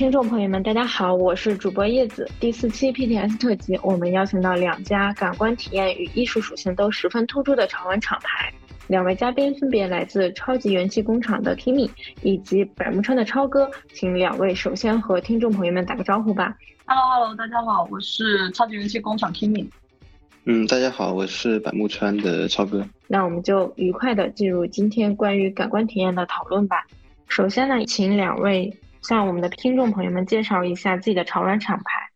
听众朋友们，大家好，我是主播叶子。第四期 PTS 特辑，我们邀请到两家感官体验与艺术属性都十分突出的潮玩厂牌。两位嘉宾分别来自超级元气工厂的 Kimi 以及百木川的超哥，请两位首先和听众朋友们打个招呼吧。Hello，Hello，大家好，我是超级元气工厂 Kimi。嗯，大家好，我是百木川的超哥。那我们就愉快的进入今天关于感官体验的讨论吧。首先呢，请两位。向我们的听众朋友们介绍一下自己的潮玩厂牌。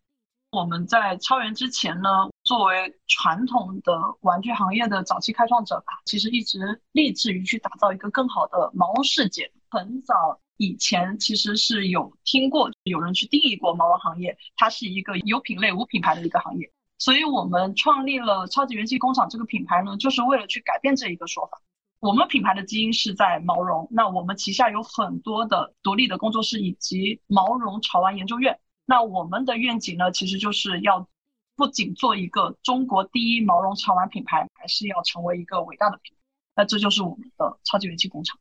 我们在超元之前呢，作为传统的玩具行业的早期开创者吧，其实一直立志于去打造一个更好的毛绒世界。很早以前，其实是有听过有人去定义过毛绒行业，它是一个有品类无品牌的一个行业。所以我们创立了超级元气工厂这个品牌呢，就是为了去改变这一个说法。我们品牌的基因是在毛绒，那我们旗下有很多的独立的工作室以及毛绒潮玩研究院。那我们的愿景呢，其实就是要不仅做一个中国第一毛绒潮玩品牌，还是要成为一个伟大的品牌。那这就是我们的超级元气工厂。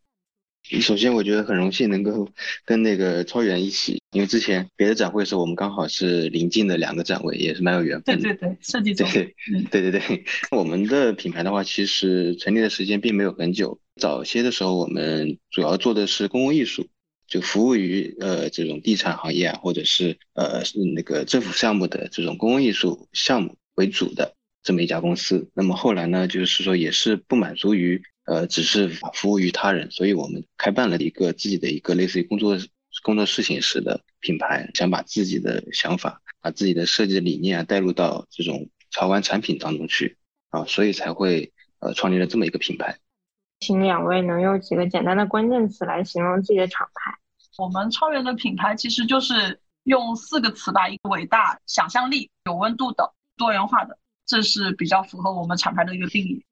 首先，我觉得很荣幸能够跟那个超远一起，因为之前别的展会的时候，我们刚好是临近的两个展位，也是蛮有缘分的。对对对，设计组。对对对对，我们的品牌的话，其实成立的时间并没有很久。早些的时候，我们主要做的是公共艺术，就服务于呃这种地产行业啊，或者是呃是那个政府项目的这种公共艺术项目为主的这么一家公司。那么后来呢，就是说也是不满足于。呃，只是服务于他人，所以我们开办了一个自己的一个类似于工作工作室形式的品牌，想把自己的想法、把自己的设计理念啊带入到这种潮玩产品当中去啊，所以才会呃创立了这么一个品牌。请两位能用几个简单的关键词来形容自己的厂牌？我们超源的品牌其实就是用四个词吧：一个伟大、想象力、有温度的、多元化的，这是比较符合我们厂牌的一个定义。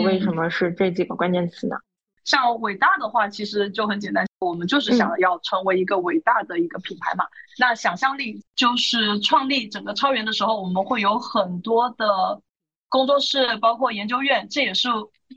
为什么是这几个关键词呢？像伟大的话，其实就很简单，我们就是想要成为一个伟大的一个品牌嘛。那想象力就是创立整个超元的时候，我们会有很多的工作室，包括研究院，这也是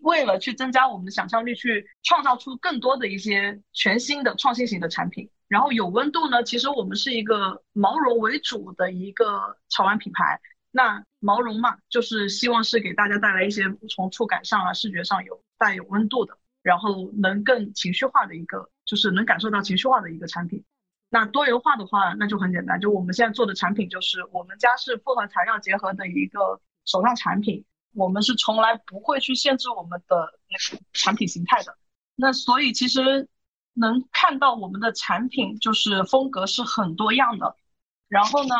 为了去增加我们的想象力，去创造出更多的一些全新的创新型的产品。然后有温度呢，其实我们是一个毛绒为主的一个潮玩品牌。那毛绒嘛，就是希望是给大家带来一些从触感上啊、视觉上有带有温度的，然后能更情绪化的一个，就是能感受到情绪化的一个产品。那多元化的话，那就很简单，就我们现在做的产品就是我们家是复合材料结合的一个手上产品，我们是从来不会去限制我们的产品形态的。那所以其实能看到我们的产品就是风格是很多样的，然后呢。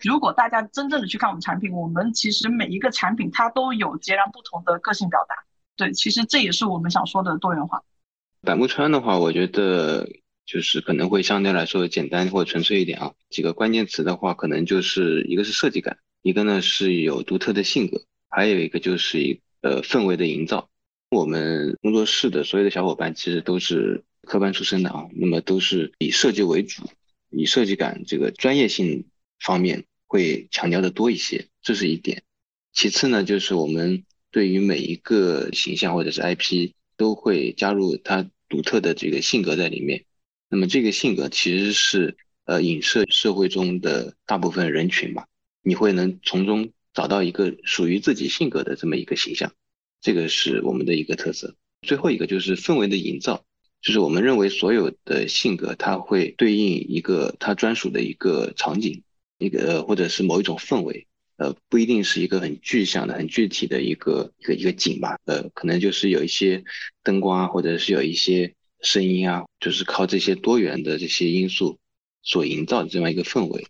如果大家真正的去看我们产品，我们其实每一个产品它都有截然不同的个性表达。对，其实这也是我们想说的多元化。百木川的话，我觉得就是可能会相对来说简单或纯粹一点啊。几个关键词的话，可能就是一个是设计感，一个呢是有独特的性格，还有一个就是一呃氛围的营造。我们工作室的所有的小伙伴其实都是科班出身的啊，那么都是以设计为主，以设计感这个专业性。方面会强调的多一些，这是一点。其次呢，就是我们对于每一个形象或者是 IP 都会加入它独特的这个性格在里面。那么这个性格其实是呃影射社会中的大部分人群吧，你会能从中找到一个属于自己性格的这么一个形象，这个是我们的一个特色。最后一个就是氛围的营造，就是我们认为所有的性格它会对应一个它专属的一个场景。一个呃或者是某一种氛围，呃，不一定是一个很具象的、很具体的一个一个一个景吧，呃，可能就是有一些灯光啊，或者是有一些声音啊，就是靠这些多元的这些因素所营造的这样一个氛围。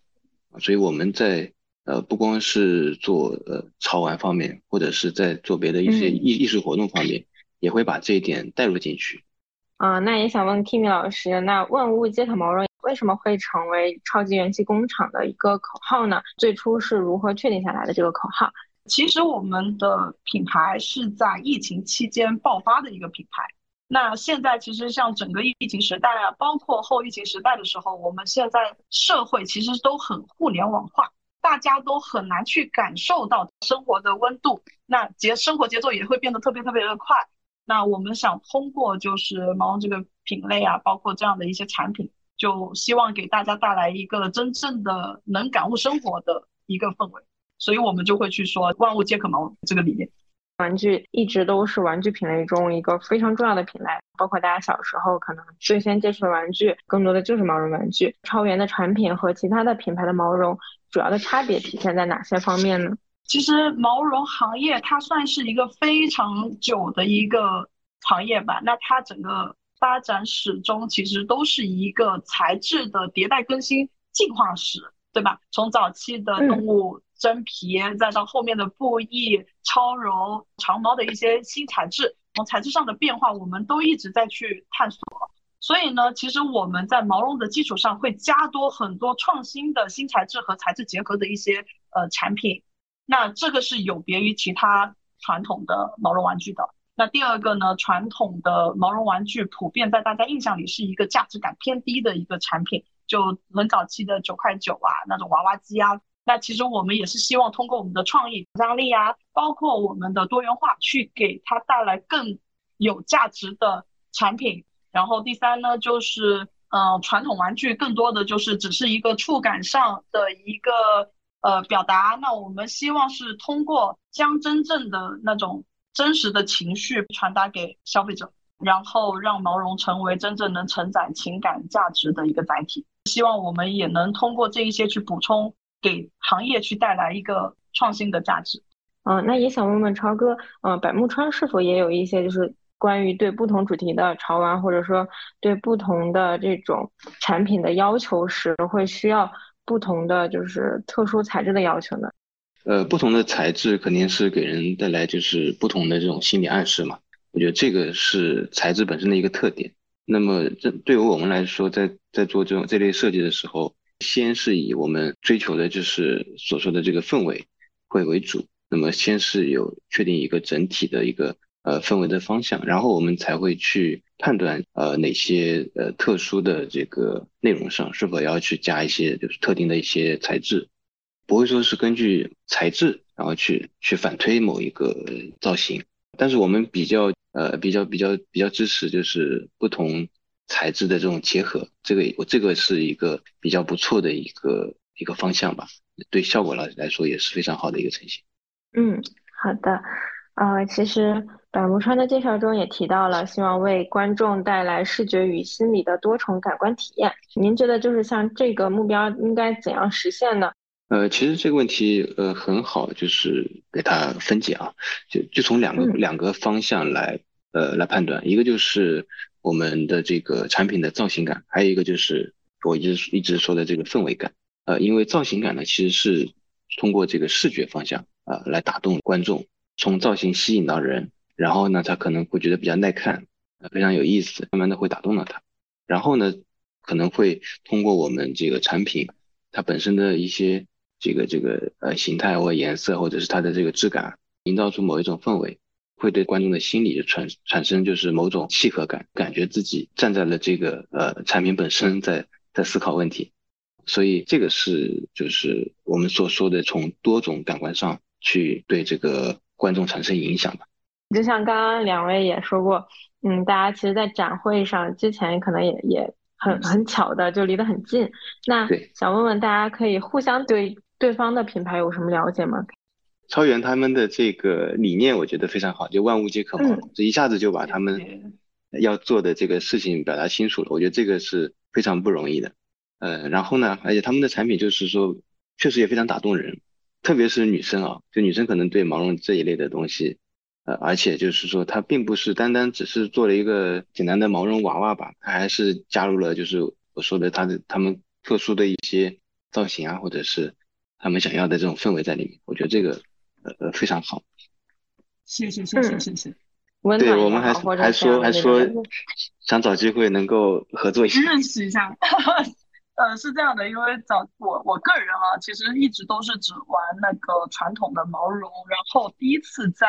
所以我们在呃不光是做呃潮玩方面，或者是在做别的一些艺艺术活动方面，也会把这一点带入进去。啊，那也想问 Kimi 老师，那万物皆可毛绒。为什么会成为超级元气工厂的一个口号呢？最初是如何确定下来的这个口号？其实我们的品牌是在疫情期间爆发的一个品牌。那现在其实像整个疫情时代啊，包括后疫情时代的时候，我们现在社会其实都很互联网化，大家都很难去感受到生活的温度，那节生活节奏也会变得特别特别的快。那我们想通过就是毛绒这个品类啊，包括这样的一些产品。就希望给大家带来一个真正的能感悟生活的一个氛围，所以我们就会去说万物皆可毛这个理念。玩具一直都是玩具品类中一个非常重要的品类，包括大家小时候可能最先接触的玩具，更多的就是毛绒玩具。超源的产品和其他的品牌的毛绒主要的差别体现在哪些方面呢？其实毛绒行业它算是一个非常久的一个行业吧，那它整个发展始终其实都是一个材质的迭代更新进化史，对吧？从早期的动物。真皮，再到后面的布艺、超柔、长毛的一些新材质，从材质上的变化，我们都一直在去探索。所以呢，其实我们在毛绒的基础上会加多很多创新的新材质和材质结合的一些呃产品。那这个是有别于其他传统的毛绒玩具的。那第二个呢，传统的毛绒玩具普遍在大家印象里是一个价值感偏低的一个产品，就很早期的九块九啊那种娃娃机啊。那其实我们也是希望通过我们的创意、想象力啊，包括我们的多元化，去给它带来更有价值的产品。然后第三呢，就是呃，传统玩具更多的就是只是一个触感上的一个呃表达。那我们希望是通过将真正的那种真实的情绪传达给消费者，然后让毛绒成为真正能承载情感价值的一个载体。希望我们也能通过这一些去补充。给行业去带来一个创新的价值。嗯，那也想问问超哥，嗯，百木川是否也有一些就是关于对不同主题的潮玩，或者说对不同的这种产品的要求时，会需要不同的就是特殊材质的要求呢？呃，不同的材质肯定是给人带来就是不同的这种心理暗示嘛。我觉得这个是材质本身的一个特点。那么这对于我们来说，在在做这种这类设计的时候。先是以我们追求的就是所说的这个氛围会为主，那么先是有确定一个整体的一个呃氛围的方向，然后我们才会去判断呃哪些呃特殊的这个内容上是否要去加一些就是特定的一些材质，不会说是根据材质然后去去反推某一个造型，但是我们比较呃比较比较比较支持就是不同。材质的这种结合，这个我这个是一个比较不错的一个一个方向吧，对效果来来说也是非常好的一个呈现。嗯，好的，呃，其实百木川的介绍中也提到了，希望为观众带来视觉与心理的多重感官体验。您觉得就是像这个目标应该怎样实现呢？呃，其实这个问题呃很好，就是给它分解啊，就就从两个两个方向来呃来判断，一个就是。我们的这个产品的造型感，还有一个就是我一直一直说的这个氛围感。呃，因为造型感呢，其实是通过这个视觉方向啊来打动观众，从造型吸引到人，然后呢，他可能会觉得比较耐看，非常有意思，慢慢的会打动到他。然后呢，可能会通过我们这个产品它本身的一些这个这个呃形态或颜色，或者是它的这个质感，营造出某一种氛围。会对观众的心理产产生就是某种契合感，感觉自己站在了这个呃产品本身在在思考问题，所以这个是就是我们所说的从多种感官上去对这个观众产生影响吧。就像刚刚两位也说过，嗯，大家其实，在展会上之前可能也也很很巧的就离得很近，那想问问大家可以互相对对方的品牌有什么了解吗？超元他们的这个理念，我觉得非常好，就万物皆可毛，这一下子就把他们要做的这个事情表达清楚了。我觉得这个是非常不容易的。呃，然后呢，而且他们的产品就是说，确实也非常打动人，特别是女生啊，就女生可能对毛绒这一类的东西，呃，而且就是说，它并不是单单只是做了一个简单的毛绒娃娃吧，它还是加入了就是我说的它的他们特殊的一些造型啊，或者是他们想要的这种氛围在里面。我觉得这个。呃呃，非常好，谢谢谢谢谢谢。对，我们还还说还说想找机会能够合作一下，认识一下。呃，是这样的，因为早我我个人啊，其实一直都是只玩那个传统的毛绒，然后第一次在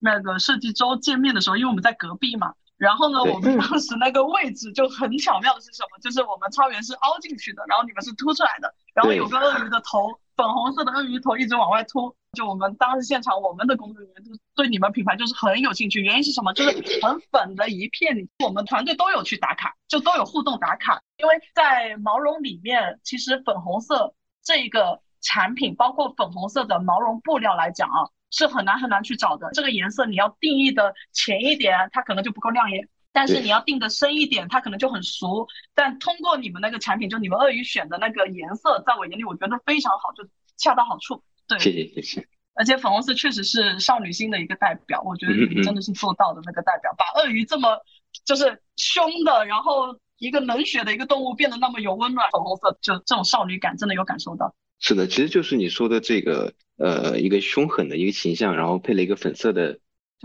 那个设计周见面的时候，因为我们在隔壁嘛，然后呢，我们当时那个位置就很巧妙的是什么？就是我们超员是凹进去的，然后你们是凸出来的，然后有个鳄鱼的头。粉红色的鳄鱼头一直往外凸。就我们当时现场，我们的工作人员就对你们品牌就是很有兴趣。原因是什么？就是很粉的一片，我们团队都有去打卡，就都有互动打卡。因为在毛绒里面，其实粉红色这个产品，包括粉红色的毛绒布料来讲啊，是很难很难去找的。这个颜色你要定义的浅一点，它可能就不够亮眼；但是你要定的深一点，它可能就很俗。但通过你们那个产品，就你们鳄鱼选的那个颜色，在我眼里，我觉得非常好，就恰到好处。对，谢谢谢谢。而且粉红色确实是少女心的一个代表，我觉得你真的是做到的那个代表，把鳄鱼这么就是凶的，然后一个冷血的一个动物变得那么有温暖，粉红色就这种少女感真的有感受到。是的，其实就是你说的这个呃一个凶狠的一个形象，然后配了一个粉色的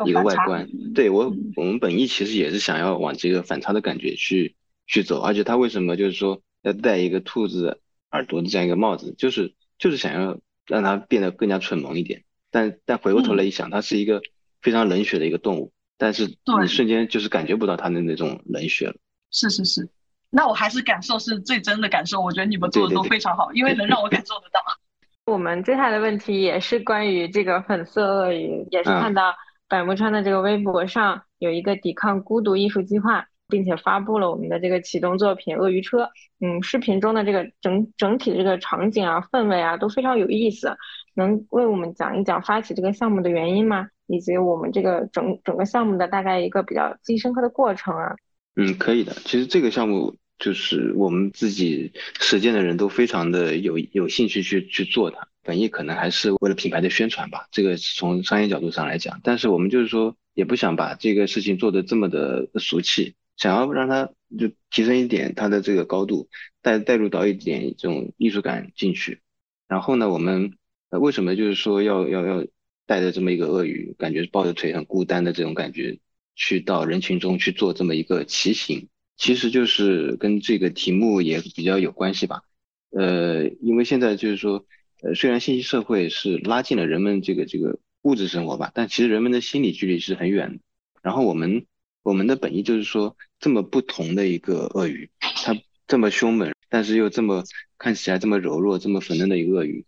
一个外观。对我我们本意其实也是想要往这个反差的感觉去去走，而且他为什么就是说要戴一个兔子耳朵的这样一个帽子，就是就是想要。让它变得更加蠢萌一点，但但回过头来一想，它是一个非常冷血的一个动物，但是你瞬间就是感觉不到它的那种冷血了。是是是，那我还是感受是最真的感受。我觉得你们做的都非常好，因为能让我感受得到。我们接下来的问题也是关于这个粉色鳄鱼，也是看到百木川的这个微博上有一个抵抗孤独艺术计划。并且发布了我们的这个启动作品《鳄鱼车》。嗯，视频中的这个整整体的这个场景啊、氛围啊都非常有意思。能为我们讲一讲发起这个项目的原因吗？以及我们这个整整个项目的大概一个比较记忆深刻的过程啊？嗯，可以的。其实这个项目就是我们自己实践的人都非常的有有兴趣去去做它。本意可能还是为了品牌的宣传吧，这个从商业角度上来讲。但是我们就是说，也不想把这个事情做得这么的俗气。想要让它就提升一点它的这个高度，带带入到一点这种艺术感进去。然后呢，我们为什么就是说要要要带着这么一个鳄鱼，感觉抱着腿很孤单的这种感觉，去到人群中去做这么一个骑行，其实就是跟这个题目也比较有关系吧。呃，因为现在就是说，呃，虽然信息社会是拉近了人们这个这个物质生活吧，但其实人们的心理距离是很远的。然后我们。我们的本意就是说，这么不同的一个鳄鱼，它这么凶猛，但是又这么看起来这么柔弱、这么粉嫩的一个鳄鱼，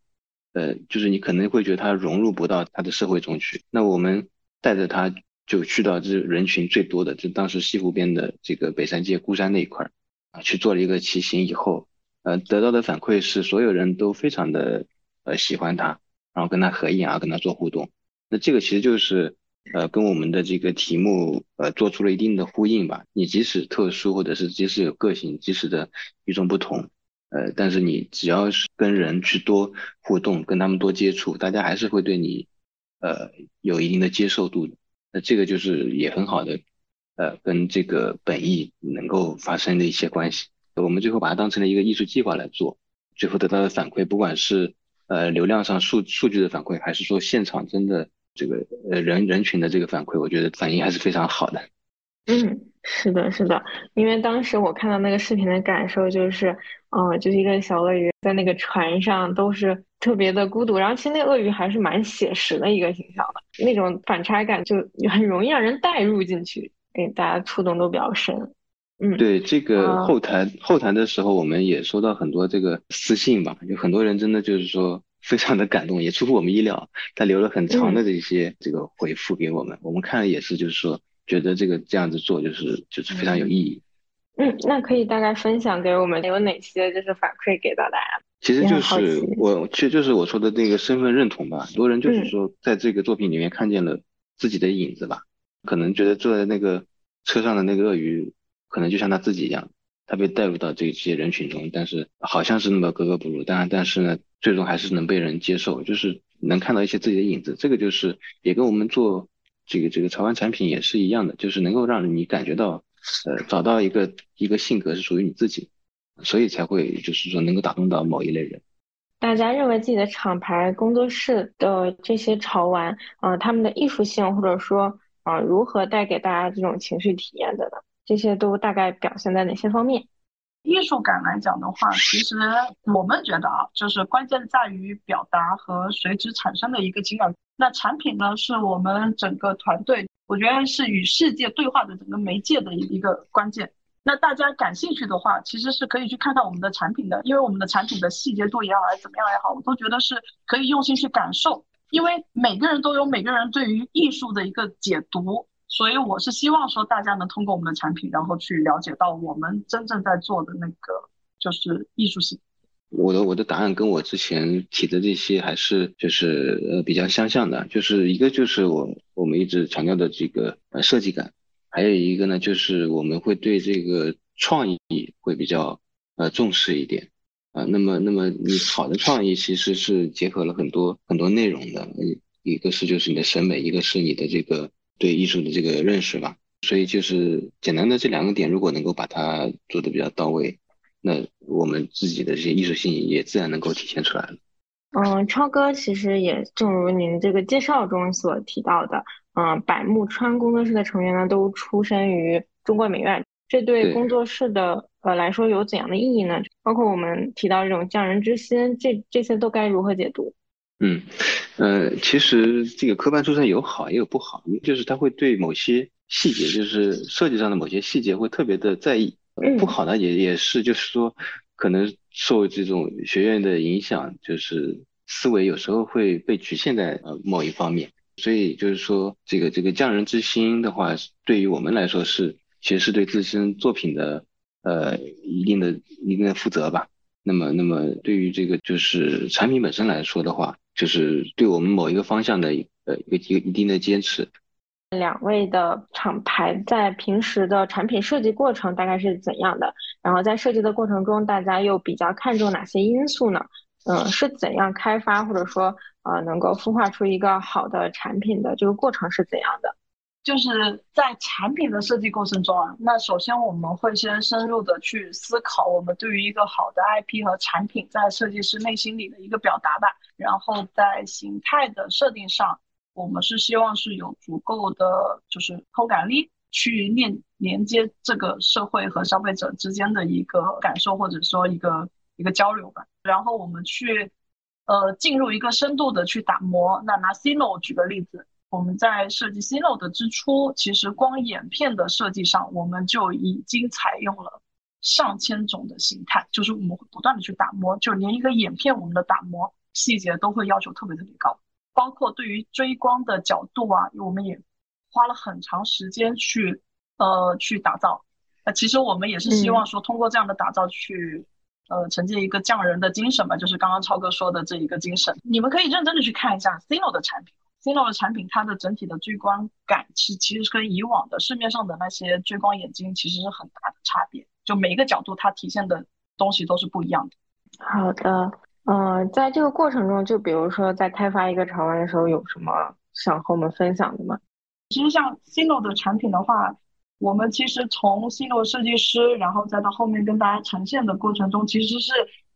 呃，就是你可能会觉得它融入不到它的社会中去。那我们带着它就去到这人群最多的，就当时西湖边的这个北山界孤山那一块儿啊，去做了一个骑行以后，呃，得到的反馈是所有人都非常的呃喜欢他，然后跟他合影啊，跟他做互动。那这个其实就是。呃，跟我们的这个题目呃做出了一定的呼应吧。你即使特殊，或者是即使有个性，即使的与众不同，呃，但是你只要是跟人去多互动，跟他们多接触，大家还是会对你呃有一定的接受度的。那这个就是也很好的呃跟这个本意能够发生的一些关系。我们最后把它当成了一个艺术计划来做，最后得到的反馈，不管是呃流量上数数据的反馈，还是说现场真的。这个呃人人群的这个反馈，我觉得反应还是非常好的。嗯，是的，是的，因为当时我看到那个视频的感受就是，嗯，就是一个小鳄鱼在那个船上都是特别的孤独，然后其实那鳄鱼还是蛮写实的一个形象的，那种反差感就很容易让人带入进去，给大家触动都比较深。嗯，对，这个后台后台的时候，我们也收到很多这个私信吧，有很多人真的就是说。非常的感动，也出乎我们意料。他留了很长的这些这个回复给我们，我们看了也是，就是说觉得这个这样子做就是就是非常有意义。嗯，那可以大概分享给我们有哪些就是反馈给到大家？其实就是我，其实就是我说的那个身份认同吧。很多人就是说在这个作品里面看见了自己的影子吧，可能觉得坐在那个车上的那个鳄鱼，可能就像他自己一样。他被带入到这些人群中，但是好像是那么格格不入，但但是呢，最终还是能被人接受，就是能看到一些自己的影子。这个就是也跟我们做这个这个潮玩产品也是一样的，就是能够让你感觉到，呃，找到一个一个性格是属于你自己，所以才会就是说能够打动到某一类人。大家认为自己的厂牌工作室的这些潮玩，啊，他们的艺术性或者说啊，如何带给大家这种情绪体验的呢？这些都大概表现在哪些方面？艺术感来讲的话，其实我们觉得啊，就是关键在于表达和随之产生的一个情感。那产品呢，是我们整个团队，我觉得是与世界对话的整个媒介的一个关键。那大家感兴趣的话，其实是可以去看看我们的产品的，因为我们的产品的细节度也好，还是怎么样也好，我都觉得是可以用心去感受。因为每个人都有每个人对于艺术的一个解读，所以我是希望说大家能通过我们的产品，然后去了解到我们真正在做的那个就是艺术性。我的我的答案跟我之前提的这些还是就是呃比较相像的，就是一个就是我我们一直强调的这个呃设计感，还有一个呢就是我们会对这个创意会比较呃重视一点啊。那么那么你好的创意其实是结合了很多很多内容的，一个是就是你的审美，一个是你的这个对艺术的这个认识吧。所以就是简单的这两个点，如果能够把它做的比较到位。那我们自己的这些艺术性也自然能够体现出来了。嗯，超哥其实也正如您这个介绍中所提到的，嗯，百木川工作室的成员呢都出身于中国美院，这对工作室的呃来说有怎样的意义呢？包括我们提到这种匠人之心，这这些都该如何解读？嗯，呃，其实这个科班出身有好也有不好，就是他会对某些细节，就是设计上的某些细节会特别的在意。不好呢也也是，就是说，可能受这种学院的影响，就是思维有时候会被局限在呃某一方面，所以就是说，这个这个匠人之心的话，对于我们来说是，其实是对自身作品的呃一定的一定的负责吧。那么那么对于这个就是产品本身来说的话，就是对我们某一个方向的呃一个一个一定的坚持。两位的厂牌在平时的产品设计过程大概是怎样的？然后在设计的过程中，大家又比较看重哪些因素呢？嗯，是怎样开发或者说呃能够孵化出一个好的产品的这个过程是怎样的？就是在产品的设计过程中啊，那首先我们会先深入的去思考我们对于一个好的 IP 和产品在设计师内心里的一个表达吧，然后在形态的设定上。我们是希望是有足够的就是通感力去链连接这个社会和消费者之间的一个感受或者说一个一个交流吧。然后我们去呃进入一个深度的去打磨。那拿 Cino 举个例子，我们在设计 Cino 的之初，其实光眼片的设计上，我们就已经采用了上千种的形态，就是我们会不断的去打磨，就连一个眼片我们的打磨细节都会要求特别特别高。包括对于追光的角度啊，我们也花了很长时间去呃去打造。呃，其实我们也是希望说，通过这样的打造去呃承接一个匠人的精神吧，就是刚刚超哥说的这一个精神。你们可以认真的去看一下 Cino 的产品，Cino 的产品它的整体的追光感是其实是跟以往的市面上的那些追光眼镜其实是很大的差别，就每一个角度它体现的东西都是不一样的。好的。嗯，在这个过程中，就比如说在开发一个潮玩的时候，有什么想和我们分享的吗？其实像 Cino 的产品的话，我们其实从 Cino 设计师，然后再到后面跟大家呈现的过程中，其实是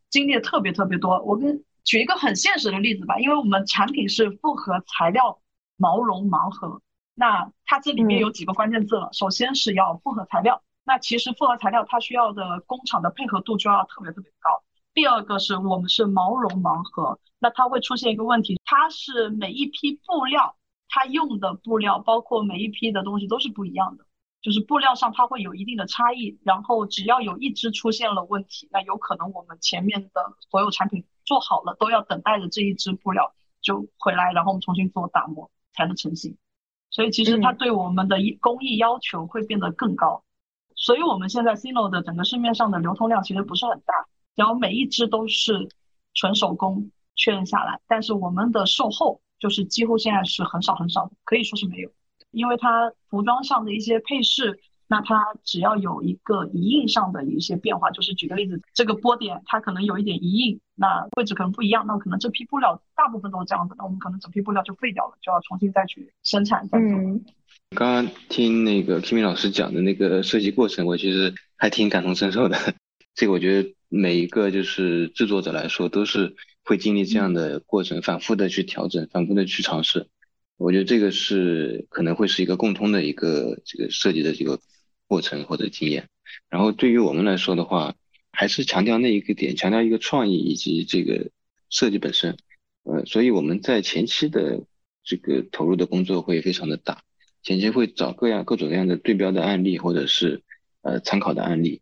经历特别特别多。我跟举一个很现实的例子吧，因为我们产品是复合材料毛绒盲盒，那它这里面有几个关键字了。首先是要复合材料，那其实复合材料它需要的工厂的配合度就要特别特别高。第二个是我们是毛绒盲盒，那它会出现一个问题，它是每一批布料，它用的布料，包括每一批的东西都是不一样的，就是布料上它会有一定的差异。然后只要有一只出现了问题，那有可能我们前面的所有产品做好了，都要等待着这一只布料就回来，然后我们重新做打磨才能成型。所以其实它对我们的工艺要求会变得更高。所以我们现在 Cino 的整个市面上的流通量其实不是很大。然后每一只都是纯手工确认下来，但是我们的售后就是几乎现在是很少很少，可以说是没有，因为它服装上的一些配饰，那它只要有一个一印上的一些变化，就是举个例子，这个波点它可能有一点一印，那位置可能不一样，那可能这批布料大部分都是这样子，那我们可能整批布料就废掉了，就要重新再去生产再做。刚刚听那个 Kimi 老师讲的那个设计过程，我其实还挺感同身受的。这个我觉得每一个就是制作者来说都是会经历这样的过程，反复的去调整，反复的去尝试。我觉得这个是可能会是一个共通的一个这个设计的这个过程或者经验。然后对于我们来说的话，还是强调那一个点，强调一个创意以及这个设计本身。呃，所以我们在前期的这个投入的工作会非常的大，前期会找各样各种各样的对标的案例或者是。呃参考的案例，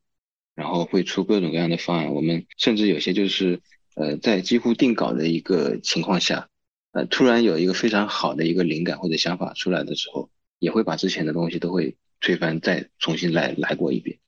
然后会出各种各样的方案。我们甚至有些就是呃在几乎定稿的一个情况下，呃突然有一个非常好的一个灵感或者想法出来的时候，也会把之前的东西都会推翻，再重新来来过一遍。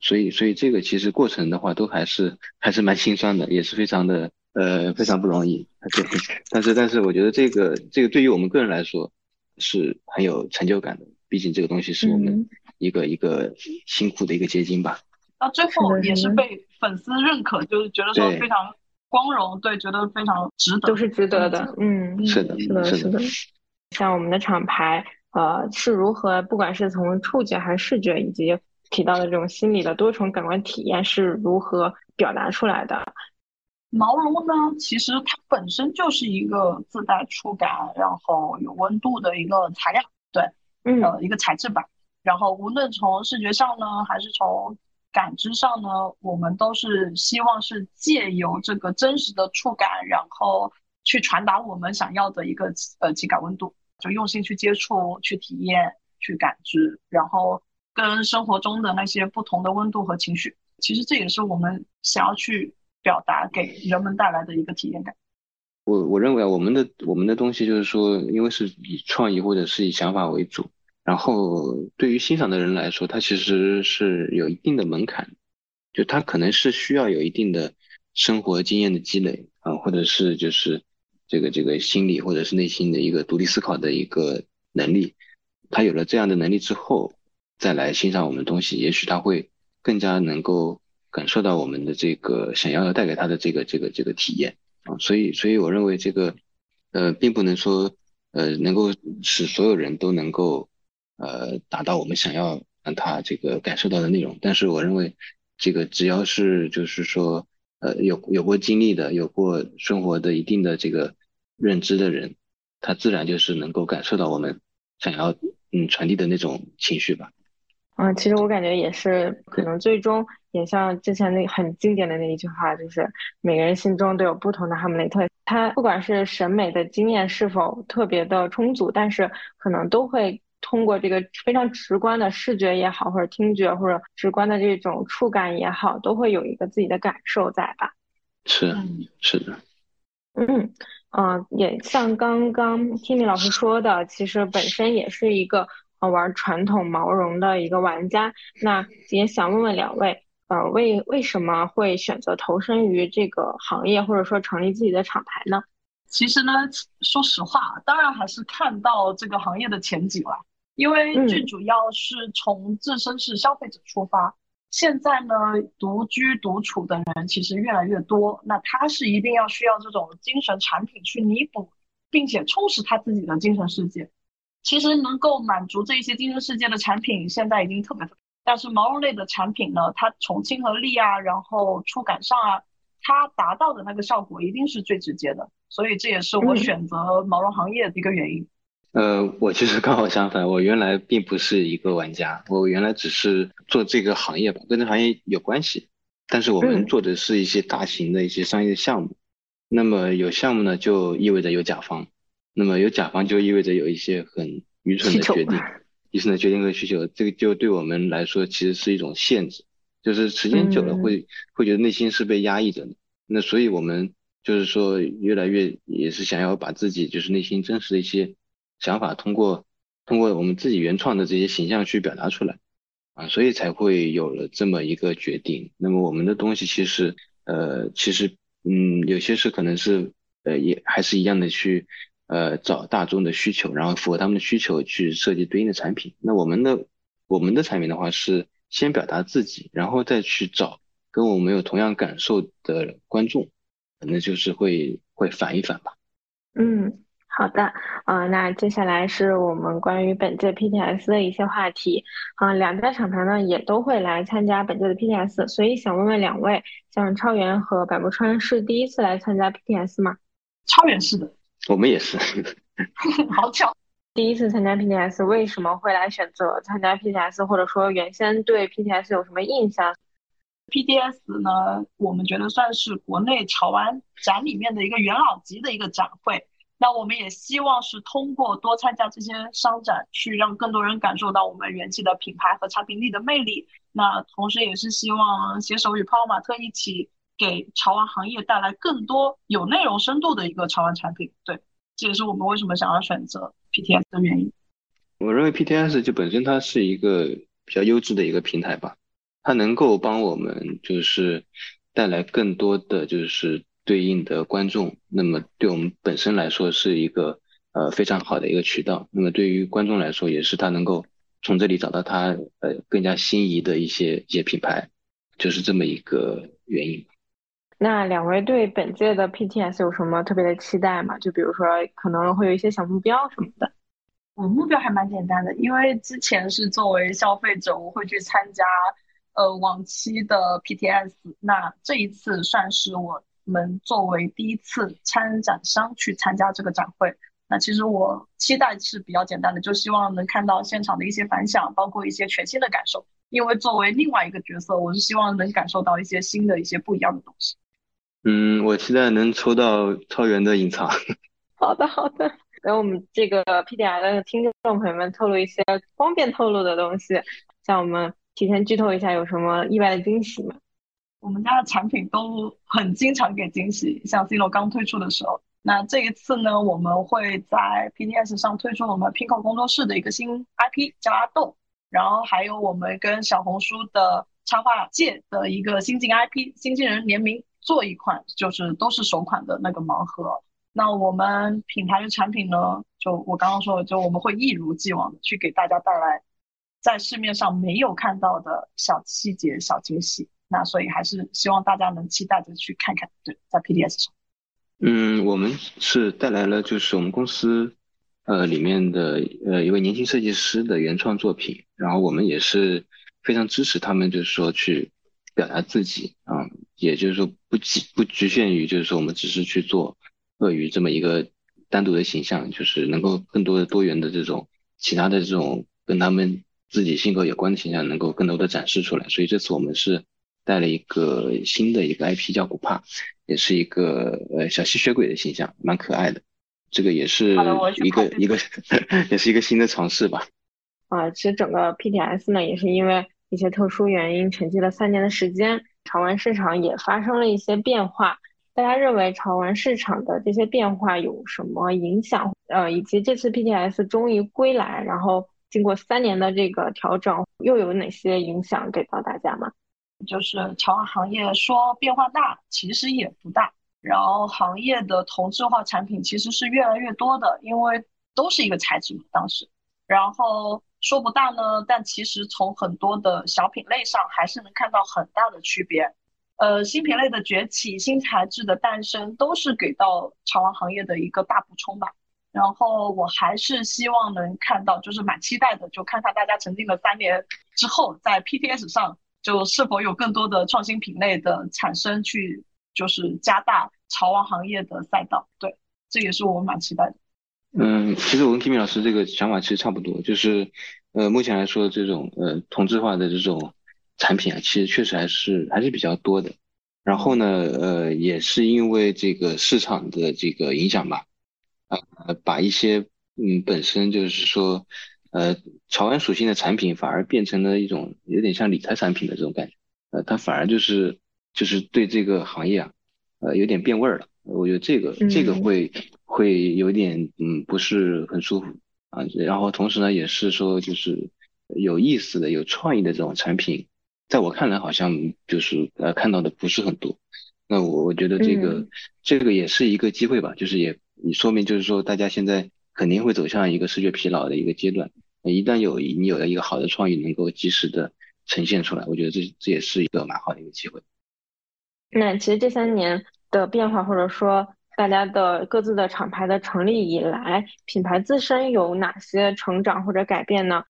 所以所以这个其实过程的话，都还是还是蛮心酸的，也是非常的呃非常不容易。对，但是但是我觉得这个这个对于我们个人来说是很有成就感的，毕竟这个东西是我们一个一个辛苦的一个结晶吧。到最后也是被粉丝认可，就是觉得说非常光荣，对，觉得非常值得，都是值得的。嗯，是的，是的，是的。像我们的厂牌，呃，是如何，不管是从触觉还是视觉，以及提到的这种心理的多重感官体验是如何表达出来的？毛绒呢，其实它本身就是一个自带触感，然后有温度的一个材料，对，嗯，呃，一个材质吧。然后无论从视觉上呢，还是从感知上呢，我们都是希望是借由这个真实的触感，然后去传达我们想要的一个呃体感温度，就用心去接触、去体验、去感知，然后跟生活中的那些不同的温度和情绪，其实这也是我们想要去。表达给人们带来的一个体验感。我我认为啊，我们的我们的东西就是说，因为是以创意或者是以想法为主，然后对于欣赏的人来说，它其实是有一定的门槛，就他可能是需要有一定的生活经验的积累啊，或者是就是这个这个心理或者是内心的一个独立思考的一个能力。他有了这样的能力之后，再来欣赏我们的东西，也许他会更加能够。感受到我们的这个想要带给他的这个这个这个体验啊，所以所以我认为这个呃并不能说呃能够使所有人都能够呃达到我们想要让他这个感受到的内容，但是我认为这个只要是就是说呃有有过经历的，有过生活的一定的这个认知的人，他自然就是能够感受到我们想要嗯传递的那种情绪吧。嗯，其实我感觉也是，可能最终也像之前那很经典的那一句话，就是每个人心中都有不同的哈姆雷特。他不管是审美的经验是否特别的充足，但是可能都会通过这个非常直观的视觉也好，或者听觉或者直观的这种触感也好，都会有一个自己的感受在吧？是，是的。嗯嗯，也像刚刚听米老师说的，其实本身也是一个。呃，玩传统毛绒的一个玩家，那也想问问两位，呃，为为什么会选择投身于这个行业，或者说成立自己的厂牌呢？其实呢，说实话，当然还是看到这个行业的前景了，因为最主要是从自身是消费者出发。现在呢，独居独处的人其实越来越多，那他是一定要需要这种精神产品去弥补，并且充实他自己的精神世界。其实能够满足这一些精神世界的产品，现在已经特别特别。但是毛绒类的产品呢，它从亲和力啊，然后触感上啊，它达到的那个效果一定是最直接的。所以这也是我选择毛绒行业的一个原因。呃，我其实刚好相反，我原来并不是一个玩家，我原来只是做这个行业吧，跟这行业有关系。但是我们做的是一些大型的一些商业项目，那么有项目呢，就意味着有甲方。那么有甲方就意味着有一些很愚蠢的决定，愚蠢的决定和需求，这个就对我们来说其实是一种限制，就是时间久了会会觉得内心是被压抑着的。那所以我们就是说越来越也是想要把自己就是内心真实的一些想法通过通过我们自己原创的这些形象去表达出来啊，所以才会有了这么一个决定。那么我们的东西其实呃其实嗯有些是可能是呃也还是一样的去。呃，找大众的需求，然后符合他们的需求去设计对应的产品。那我们的我们的产品的话是先表达自己，然后再去找跟我们有同样感受的观众，可能就是会会反一反吧。嗯，好的。呃，那接下来是我们关于本届 PTS 的一些话题。啊，两家厂牌呢也都会来参加本届的 PTS，所以想问问两位，像超元和百步川是第一次来参加 PTS 吗？超元是的。我们也是，好巧。第一次参加 PTS，为什么会来选择参加 PTS？或者说原先对 PTS 有什么印象？PTS 呢，我们觉得算是国内潮玩展里面的一个元老级的一个展会。那我们也希望是通过多参加这些商展，去让更多人感受到我们元气的品牌和产品力的魅力。那同时也是希望携手与泡泡玛特一起，给潮玩行业带来更多有内容深度的一个潮玩产品。对，这也是我们为什么想要选择 PTS 的原因。我认为 PTS 就本身它是一个比较优质的一个平台吧，它能够帮我们就是带来更多的就是对应的观众，那么对我们本身来说是一个呃非常好的一个渠道，那么对于观众来说也是他能够从这里找到他呃更加心仪的一些一些品牌，就是这么一个原因。那两位对本届的 PTS 有什么特别的期待吗？就比如说可能会有一些小目标什么的。我目标还蛮简单的，因为之前是作为消费者，我会去参加，呃，往期的 PTS，那这一次算是我们作为第一次参展商去参加这个展会。那其实我期待是比较简单的，就希望能看到现场的一些反响，包括一些全新的感受。因为作为另外一个角色，我是希望能感受到一些新的一些不一样的东西。嗯，我期待能抽到超元的隐藏。好的，好的。给我们这个 PDR 的听众朋友们透露一些方便透露的东西，像我们提前剧透一下有什么意外的惊喜吗？我们家的产品都很经常给惊喜，像 C 罗刚推出的时候，那这一次呢，我们会在 PDS 上推出我们 Pico 工作室的一个新 IP 叫阿豆，然后还有我们跟小红书的插画界的一个新晋 IP 新晋人联名做一款，就是都是首款的那个盲盒。那我们品牌的产品呢？就我刚刚说的，就我们会一如既往的去给大家带来在市面上没有看到的小细节、小惊喜。那所以还是希望大家能期待着去看看。对，在 PDS 上。嗯，我们是带来了就是我们公司呃里面的呃一位年轻设计师的原创作品，然后我们也是非常支持他们，就是说去表达自己啊，也就是说不局不局限于就是说我们只是去做。鳄鱼这么一个单独的形象，就是能够更多的多元的这种其他的这种跟他们自己性格有关的形象，能够更多的展示出来。所以这次我们是带了一个新的一个 IP 叫古帕，也是一个呃小吸血鬼的形象，蛮可爱的。这个也是一个一个 也是一个新的尝试吧。啊，其实整个 PTS 呢，也是因为一些特殊原因沉寂了三年的时间，潮玩市场也发生了一些变化。大家认为潮玩市场的这些变化有什么影响？呃，以及这次 PTS 终于归来，然后经过三年的这个调整，又有哪些影响给到大家吗？就是潮玩行业说变化大，其实也不大。然后行业的同质化产品其实是越来越多的，因为都是一个材质嘛，当时。然后说不大呢，但其实从很多的小品类上还是能看到很大的区别。呃，新品类的崛起，新材质的诞生，都是给到潮玩行业的一个大补充吧。然后我还是希望能看到，就是蛮期待的，就看看大家沉浸了三年之后，在 PTS 上就是否有更多的创新品类的产生，去就是加大潮玩行业的赛道。对，这也是我蛮期待的。嗯，其实我跟 Kimi 老师这个想法其实差不多，就是呃，目前来说这种呃同质化的这种。产品啊，其实确实还是还是比较多的。然后呢，呃，也是因为这个市场的这个影响吧，呃，把一些嗯本身就是说呃潮玩属性的产品，反而变成了一种有点像理财产品的这种感觉。呃，它反而就是就是对这个行业啊，呃，有点变味儿了。我觉得这个这个会会有点嗯不是很舒服啊。然后同时呢，也是说就是有意思的、有创意的这种产品。在我看来，好像就是呃看到的不是很多。那我我觉得这个这个也是一个机会吧，就是也你说明就是说大家现在肯定会走向一个视觉疲劳的一个阶段。一旦有你有了一个好的创意，能够及时的呈现出来，我觉得这这也是一个蛮好的一个机会。那其实这三年的变化，或者说大家的各自的厂牌的成立以来，品牌自身有哪些成长或者改变呢？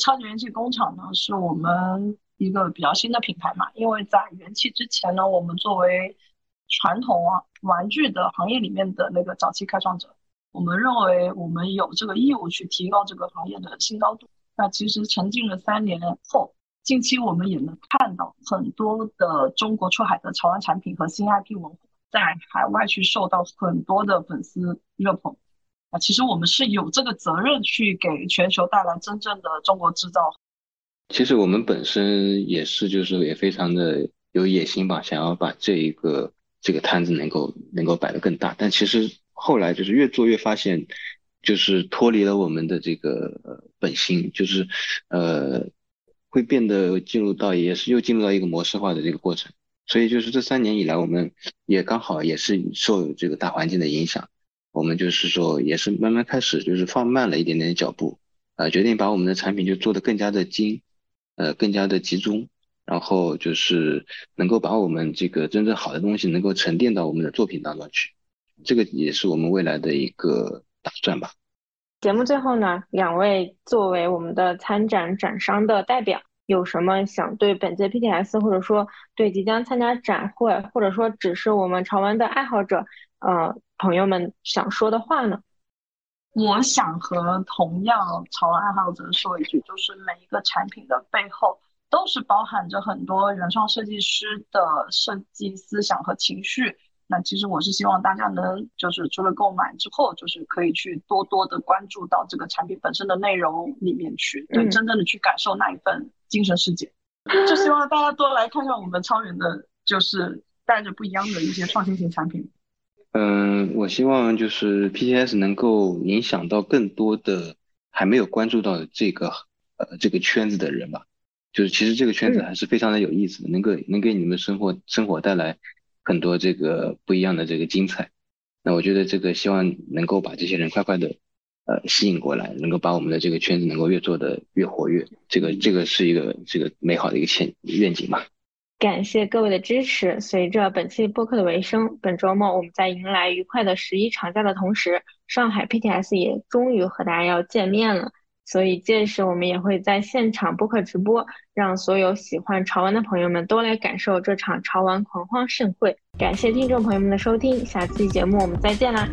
超级元气工厂呢，是我们。一个比较新的品牌嘛，因为在元气之前呢，我们作为传统啊玩具的行业里面的那个早期开创者，我们认为我们有这个义务去提高这个行业的新高度。那其实沉浸了三年后，近期我们也能看到很多的中国出海的潮玩产品和新 IP 文化在海外去受到很多的粉丝热捧啊。其实我们是有这个责任去给全球带来真正的中国制造。其实我们本身也是，就是也非常的有野心吧，想要把这一个这个摊子能够能够摆得更大。但其实后来就是越做越发现，就是脱离了我们的这个本心，就是呃会变得进入到也是又进入到一个模式化的这个过程。所以就是这三年以来，我们也刚好也是受这个大环境的影响，我们就是说也是慢慢开始就是放慢了一点点脚步，呃，决定把我们的产品就做得更加的精。呃，更加的集中，然后就是能够把我们这个真正好的东西能够沉淀到我们的作品当中去，这个也是我们未来的一个打算吧。节目最后呢，两位作为我们的参展展商的代表，有什么想对本届 PTS 或者说对即将参加展会，或者说只是我们潮玩的爱好者，呃，朋友们想说的话呢？我想和同样潮玩爱好者说一句，就是每一个产品的背后都是包含着很多原创设计师的设计思想和情绪。那其实我是希望大家能，就是除了购买之后，就是可以去多多的关注到这个产品本身的内容里面去，对，真正的去感受那一份精神世界。就希望大家多来看看我们超人的，就是带着不一样的一些创新型产品。嗯，我希望就是 PTS 能够影响到更多的还没有关注到这个呃这个圈子的人吧。就是其实这个圈子还是非常的有意思的，能够能给你们生活生活带来很多这个不一样的这个精彩。那我觉得这个希望能够把这些人快快的呃吸引过来，能够把我们的这个圈子能够越做的越活跃。这个这个是一个这个美好的一个前愿景吧。感谢各位的支持。随着本期播客的尾声，本周末我们在迎来愉快的十一长假的同时，上海 PTS 也终于和大家要见面了。所以届时我们也会在现场播客直播，让所有喜欢潮玩的朋友们都来感受这场潮玩狂欢盛会。感谢听众朋友们的收听，下期节目我们再见啦！